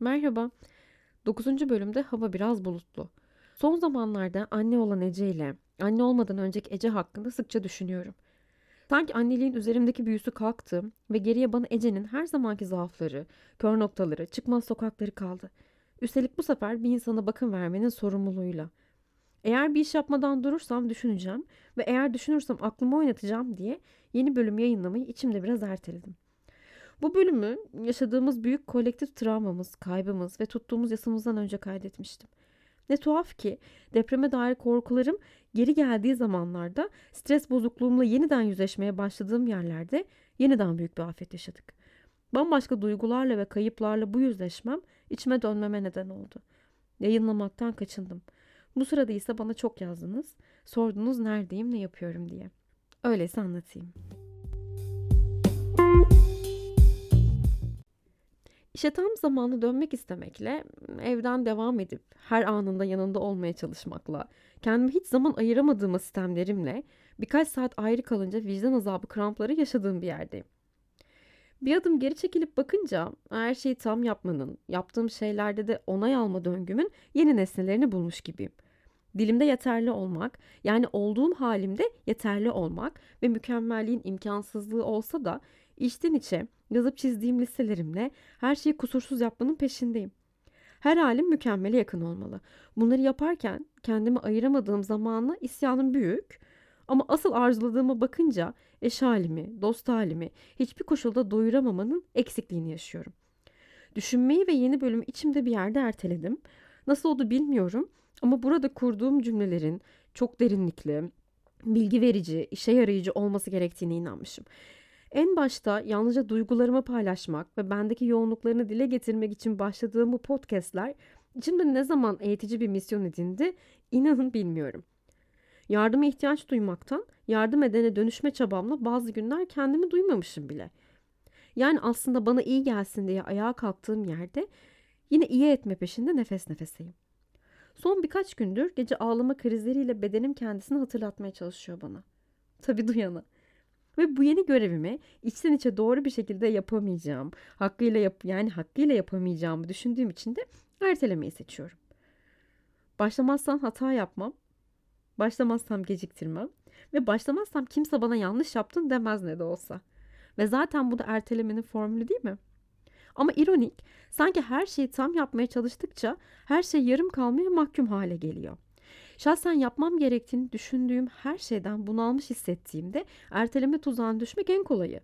Merhaba. 9. bölümde hava biraz bulutlu. Son zamanlarda anne olan Ece ile anne olmadan önceki Ece hakkında sıkça düşünüyorum. Sanki anneliğin üzerimdeki büyüsü kalktı ve geriye bana Ece'nin her zamanki zaafları, kör noktaları, çıkmaz sokakları kaldı. Üstelik bu sefer bir insana bakım vermenin sorumluluğuyla. Eğer bir iş yapmadan durursam düşüneceğim ve eğer düşünürsem aklımı oynatacağım diye yeni bölüm yayınlamayı içimde biraz erteledim. Bu bölümü yaşadığımız büyük kolektif travmamız, kaybımız ve tuttuğumuz yasamızdan önce kaydetmiştim. Ne tuhaf ki depreme dair korkularım geri geldiği zamanlarda stres bozukluğumla yeniden yüzleşmeye başladığım yerlerde yeniden büyük bir afet yaşadık. Bambaşka duygularla ve kayıplarla bu yüzleşmem içime dönmeme neden oldu. Yayınlamaktan kaçındım. Bu sırada ise bana çok yazdınız. Sordunuz neredeyim, ne yapıyorum diye. Öyleyse anlatayım. İşe tam zamanlı dönmek istemekle, evden devam edip her anında yanında olmaya çalışmakla, kendime hiç zaman ayıramadığım sistemlerimle birkaç saat ayrı kalınca vicdan azabı krampları yaşadığım bir yerdeyim. Bir adım geri çekilip bakınca her şeyi tam yapmanın, yaptığım şeylerde de onay alma döngümün yeni nesnelerini bulmuş gibiyim. Dilimde yeterli olmak, yani olduğum halimde yeterli olmak ve mükemmelliğin imkansızlığı olsa da içten içe yazıp çizdiğim listelerimle her şeyi kusursuz yapmanın peşindeyim. Her halim mükemmele yakın olmalı. Bunları yaparken kendimi ayıramadığım zamanla isyanım büyük ama asıl arzuladığıma bakınca eş halimi, dost halimi hiçbir koşulda doyuramamanın eksikliğini yaşıyorum. Düşünmeyi ve yeni bölümü içimde bir yerde erteledim. Nasıl oldu bilmiyorum ama burada kurduğum cümlelerin çok derinlikli, bilgi verici, işe yarayıcı olması gerektiğine inanmışım. En başta yalnızca duygularımı paylaşmak ve bendeki yoğunluklarını dile getirmek için başladığım bu podcastler içimde ne zaman eğitici bir misyon edindi inanın bilmiyorum. Yardıma ihtiyaç duymaktan yardım edene dönüşme çabamla bazı günler kendimi duymamışım bile. Yani aslında bana iyi gelsin diye ayağa kalktığım yerde yine iyi etme peşinde nefes nefeseyim. Son birkaç gündür gece ağlama krizleriyle bedenim kendisini hatırlatmaya çalışıyor bana. Tabii duyana. Ve bu yeni görevimi içten içe doğru bir şekilde yapamayacağım, hakkıyla yap yani hakkıyla yapamayacağımı düşündüğüm için de ertelemeyi seçiyorum. Başlamazsam hata yapmam, başlamazsam geciktirmem ve başlamazsam kimse bana yanlış yaptın demez ne de olsa. Ve zaten bu da ertelemenin formülü değil mi? Ama ironik, sanki her şeyi tam yapmaya çalıştıkça her şey yarım kalmaya mahkum hale geliyor. Şahsen yapmam gerektiğini düşündüğüm her şeyden bunalmış hissettiğimde erteleme tuzağına düşmek en kolayı.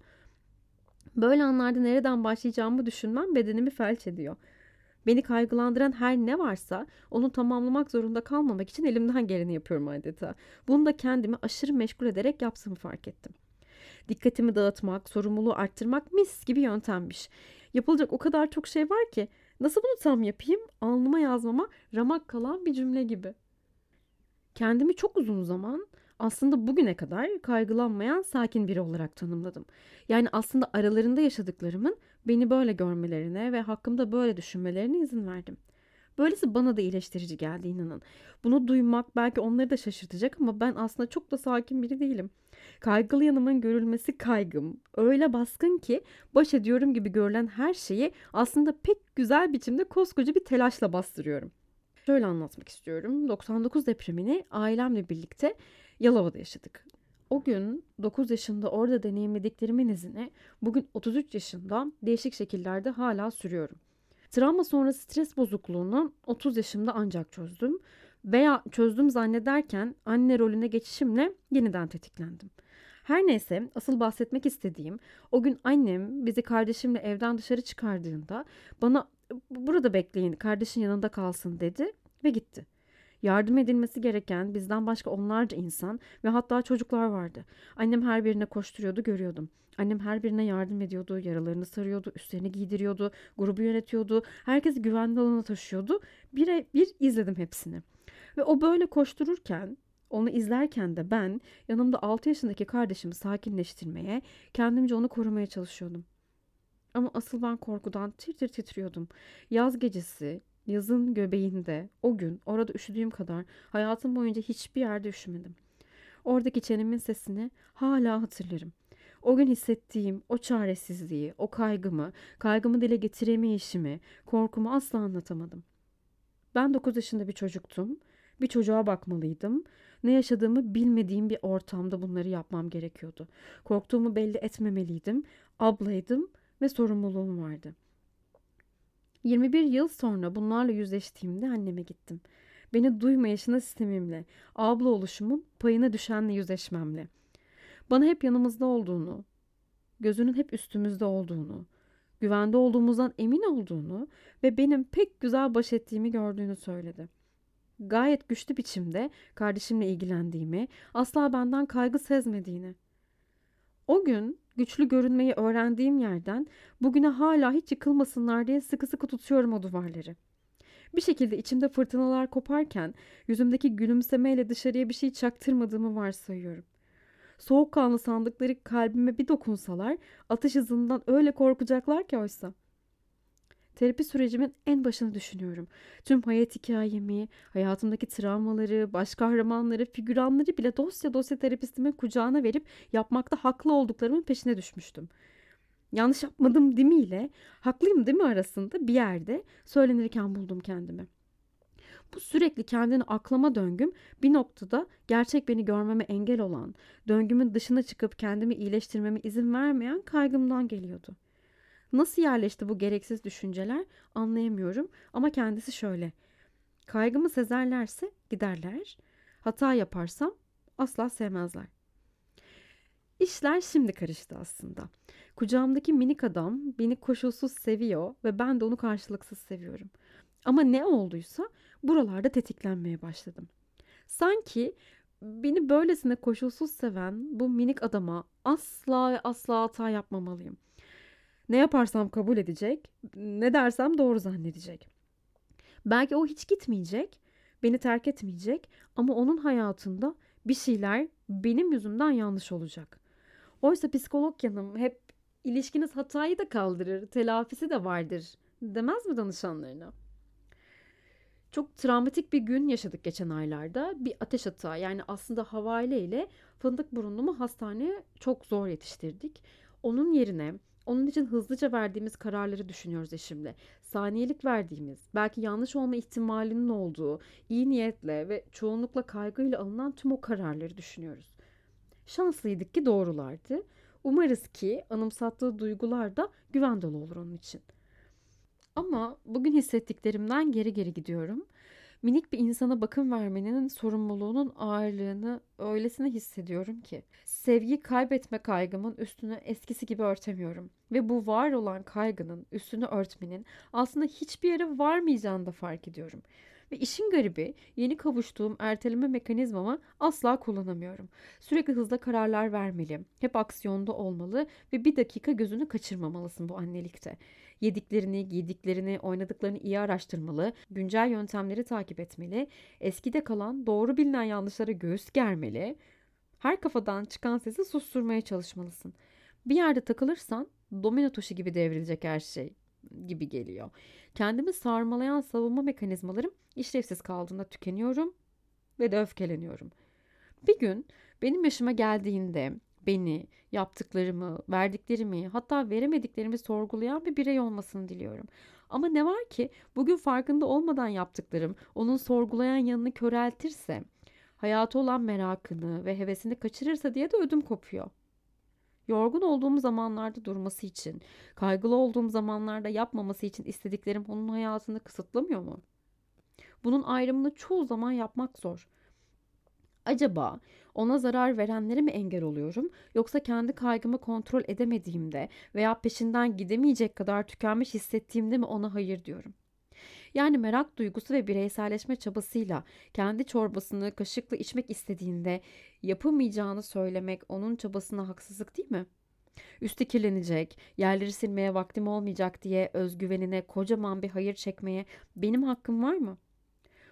Böyle anlarda nereden başlayacağımı düşünmem bedenimi felç ediyor. Beni kaygılandıran her ne varsa onu tamamlamak zorunda kalmamak için elimden geleni yapıyorum adeta. Bunu da kendimi aşırı meşgul ederek yaptığımı fark ettim. Dikkatimi dağıtmak, sorumluluğu arttırmak mis gibi yöntemmiş. Yapılacak o kadar çok şey var ki nasıl bunu tam yapayım alnıma yazmama ramak kalan bir cümle gibi. Kendimi çok uzun zaman aslında bugüne kadar kaygılanmayan sakin biri olarak tanımladım. Yani aslında aralarında yaşadıklarımın beni böyle görmelerine ve hakkımda böyle düşünmelerine izin verdim. Böylesi bana da iyileştirici geldi inanın. Bunu duymak belki onları da şaşırtacak ama ben aslında çok da sakin biri değilim. Kaygılı yanımın görülmesi kaygım. Öyle baskın ki baş ediyorum gibi görülen her şeyi aslında pek güzel biçimde koskoca bir telaşla bastırıyorum. Şöyle anlatmak istiyorum. 99 depremini ailemle birlikte Yalova'da yaşadık. O gün 9 yaşında orada deneyimlediklerimin izini bugün 33 yaşında değişik şekillerde hala sürüyorum. Travma sonrası stres bozukluğunu 30 yaşımda ancak çözdüm veya çözdüm zannederken anne rolüne geçişimle yeniden tetiklendim. Her neyse asıl bahsetmek istediğim o gün annem bizi kardeşimle evden dışarı çıkardığında bana burada bekleyin kardeşin yanında kalsın dedi ve gitti. Yardım edilmesi gereken bizden başka onlarca insan ve hatta çocuklar vardı. Annem her birine koşturuyordu görüyordum. Annem her birine yardım ediyordu, yaralarını sarıyordu, üstlerini giydiriyordu, grubu yönetiyordu, herkesi güvenli alana taşıyordu. Bir, bir izledim hepsini. Ve o böyle koştururken onu izlerken de ben yanımda 6 yaşındaki kardeşimi sakinleştirmeye, kendimce onu korumaya çalışıyordum. Ama asıl ben korkudan tir tir titriyordum. Yaz gecesi, yazın göbeğinde, o gün orada üşüdüğüm kadar hayatım boyunca hiçbir yerde üşümedim. Oradaki çenemin sesini hala hatırlarım. O gün hissettiğim o çaresizliği, o kaygımı, kaygımı dile getiremeyişimi, korkumu asla anlatamadım. Ben 9 yaşında bir çocuktum. Bir çocuğa bakmalıydım. Ne yaşadığımı bilmediğim bir ortamda bunları yapmam gerekiyordu. Korktuğumu belli etmemeliydim. Ablaydım ve sorumluluğum vardı. 21 yıl sonra bunlarla yüzleştiğimde anneme gittim. Beni duymayışına sistemimle, abla oluşumun payına düşenle yüzleşmemle. Bana hep yanımızda olduğunu, gözünün hep üstümüzde olduğunu, güvende olduğumuzdan emin olduğunu ve benim pek güzel baş ettiğimi gördüğünü söyledi. Gayet güçlü biçimde kardeşimle ilgilendiğimi, asla benden kaygı sezmediğini. O gün güçlü görünmeyi öğrendiğim yerden bugüne hala hiç yıkılmasınlar diye sıkı sıkı tutuyorum o duvarları. Bir şekilde içimde fırtınalar koparken yüzümdeki gülümsemeyle dışarıya bir şey çaktırmadığımı varsayıyorum. Soğukkanlı sandıkları kalbime bir dokunsalar atış hızından öyle korkacaklar ki oysa. Terapi sürecimin en başını düşünüyorum. Tüm hayat hikayemi, hayatımdaki travmaları, baş kahramanları, figüranları bile dosya dosya terapistimin kucağına verip yapmakta haklı olduklarımın peşine düşmüştüm. Yanlış yapmadım değil mi ile haklıyım değil mi arasında bir yerde söylenirken buldum kendimi. Bu sürekli kendini aklama döngüm bir noktada gerçek beni görmeme engel olan, döngümün dışına çıkıp kendimi iyileştirmeme izin vermeyen kaygımdan geliyordu. Nasıl yerleşti bu gereksiz düşünceler anlayamıyorum ama kendisi şöyle. Kaygımı sezerlerse giderler. Hata yaparsam asla sevmezler. İşler şimdi karıştı aslında. Kucağımdaki minik adam beni koşulsuz seviyor ve ben de onu karşılıksız seviyorum. Ama ne olduysa buralarda tetiklenmeye başladım. Sanki beni böylesine koşulsuz seven bu minik adama asla asla hata yapmamalıyım. Ne yaparsam kabul edecek, ne dersem doğru zannedecek. Belki o hiç gitmeyecek, beni terk etmeyecek ama onun hayatında bir şeyler benim yüzümden yanlış olacak. Oysa psikolog yanım hep ilişkiniz hatayı da kaldırır, telafisi de vardır demez mi danışanlarına? Çok travmatik bir gün yaşadık geçen aylarda. Bir ateş atağı yani aslında havale ile fındık burunlumu hastaneye çok zor yetiştirdik. Onun yerine onun için hızlıca verdiğimiz kararları düşünüyoruz eşimle. Saniyelik verdiğimiz, belki yanlış olma ihtimalinin olduğu, iyi niyetle ve çoğunlukla kaygıyla alınan tüm o kararları düşünüyoruz. Şanslıydık ki doğrulardı. Umarız ki anımsattığı duygular da güven dolu olur onun için. Ama bugün hissettiklerimden geri geri gidiyorum minik bir insana bakım vermenin sorumluluğunun ağırlığını öylesine hissediyorum ki. Sevgi kaybetme kaygımın üstünü eskisi gibi örtemiyorum. Ve bu var olan kaygının üstünü örtmenin aslında hiçbir yere varmayacağını da fark ediyorum. Ve işin garibi yeni kavuştuğum erteleme mekanizmamı asla kullanamıyorum. Sürekli hızla kararlar vermeli, hep aksiyonda olmalı ve bir dakika gözünü kaçırmamalısın bu annelikte. Yediklerini, giydiklerini, oynadıklarını iyi araştırmalı, güncel yöntemleri takip etmeli, eskide kalan doğru bilinen yanlışlara göğüs germeli, her kafadan çıkan sesi susturmaya çalışmalısın. Bir yerde takılırsan domino taşı gibi devrilecek her şey gibi geliyor. Kendimi sarmalayan savunma mekanizmalarım işlevsiz kaldığında tükeniyorum ve de öfkeleniyorum. Bir gün benim yaşıma geldiğinde beni, yaptıklarımı, verdiklerimi, hatta veremediklerimi sorgulayan bir birey olmasını diliyorum. Ama ne var ki bugün farkında olmadan yaptıklarım onun sorgulayan yanını köreltirse, hayatı olan merakını ve hevesini kaçırırsa diye de ödüm kopuyor. Yorgun olduğum zamanlarda durması için, kaygılı olduğum zamanlarda yapmaması için istediklerim onun hayatını kısıtlamıyor mu? Bunun ayrımını çoğu zaman yapmak zor. Acaba ona zarar verenlere mi engel oluyorum yoksa kendi kaygımı kontrol edemediğimde veya peşinden gidemeyecek kadar tükenmiş hissettiğimde mi ona hayır diyorum? Yani merak duygusu ve bireyselleşme çabasıyla kendi çorbasını kaşıkla içmek istediğinde yapamayacağını söylemek onun çabasına haksızlık değil mi? Üstü kirlenecek, yerleri silmeye vaktim olmayacak diye özgüvenine kocaman bir hayır çekmeye benim hakkım var mı?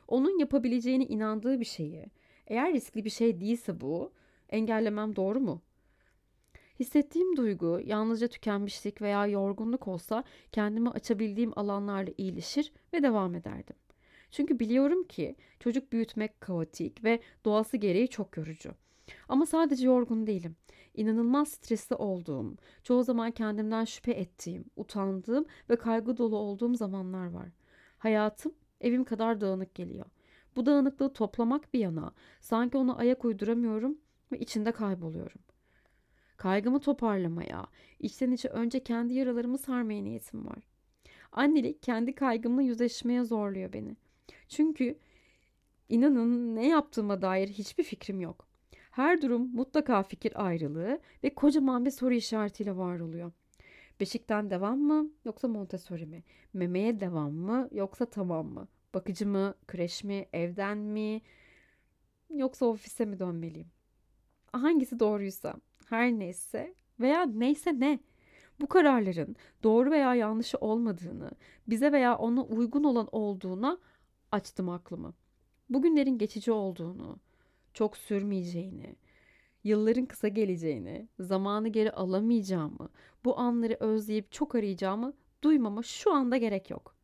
Onun yapabileceğine inandığı bir şeyi, eğer riskli bir şey değilse bu, engellemem doğru mu? Hissettiğim duygu yalnızca tükenmişlik veya yorgunluk olsa kendimi açabildiğim alanlarla iyileşir ve devam ederdim. Çünkü biliyorum ki çocuk büyütmek kaotik ve doğası gereği çok yorucu. Ama sadece yorgun değilim. İnanılmaz stresli olduğum, çoğu zaman kendimden şüphe ettiğim, utandığım ve kaygı dolu olduğum zamanlar var. Hayatım evim kadar dağınık geliyor. Bu dağınıklığı toplamak bir yana, sanki ona ayak uyduramıyorum ve içinde kayboluyorum. Kaygımı toparlamaya, içten içe önce kendi yaralarımı sarmaya niyetim var. Annelik kendi kaygımla yüzleşmeye zorluyor beni. Çünkü inanın ne yaptığıma dair hiçbir fikrim yok. Her durum mutlaka fikir ayrılığı ve kocaman bir soru işaretiyle var oluyor. Beşikten devam mı yoksa Montessori mi? Memeye devam mı yoksa tamam mı? Bakıcı mı, kreş mi, evden mi yoksa ofise mi dönmeliyim? Hangisi doğruysa, her neyse veya neyse ne. Bu kararların doğru veya yanlışı olmadığını, bize veya ona uygun olan olduğuna açtım aklımı. Bugünlerin geçici olduğunu, çok sürmeyeceğini, yılların kısa geleceğini, zamanı geri alamayacağımı, bu anları özleyip çok arayacağımı duymama şu anda gerek yok.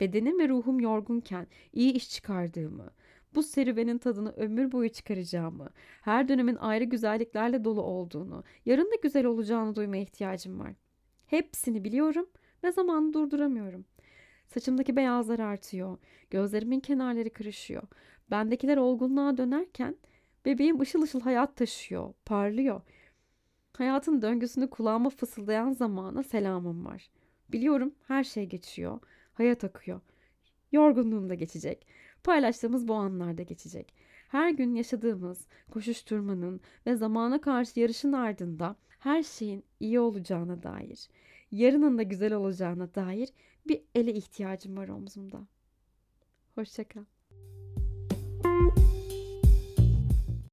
Bedenim ve ruhum yorgunken iyi iş çıkardığımı, bu serüvenin tadını ömür boyu çıkaracağımı, her dönemin ayrı güzelliklerle dolu olduğunu, yarın da güzel olacağını duymaya ihtiyacım var. Hepsini biliyorum ve zamanı durduramıyorum. Saçımdaki beyazlar artıyor, gözlerimin kenarları kırışıyor. Bendekiler olgunluğa dönerken bebeğim ışıl ışıl hayat taşıyor, parlıyor. Hayatın döngüsünü kulağıma fısıldayan zamana selamım var. Biliyorum her şey geçiyor, hayat akıyor. Yorgunluğum da geçecek. Paylaştığımız bu anlarda geçecek. Her gün yaşadığımız koşuşturmanın ve zamana karşı yarışın ardında her şeyin iyi olacağına dair, yarının da güzel olacağına dair bir ele ihtiyacım var omzumda. Hoşçakal.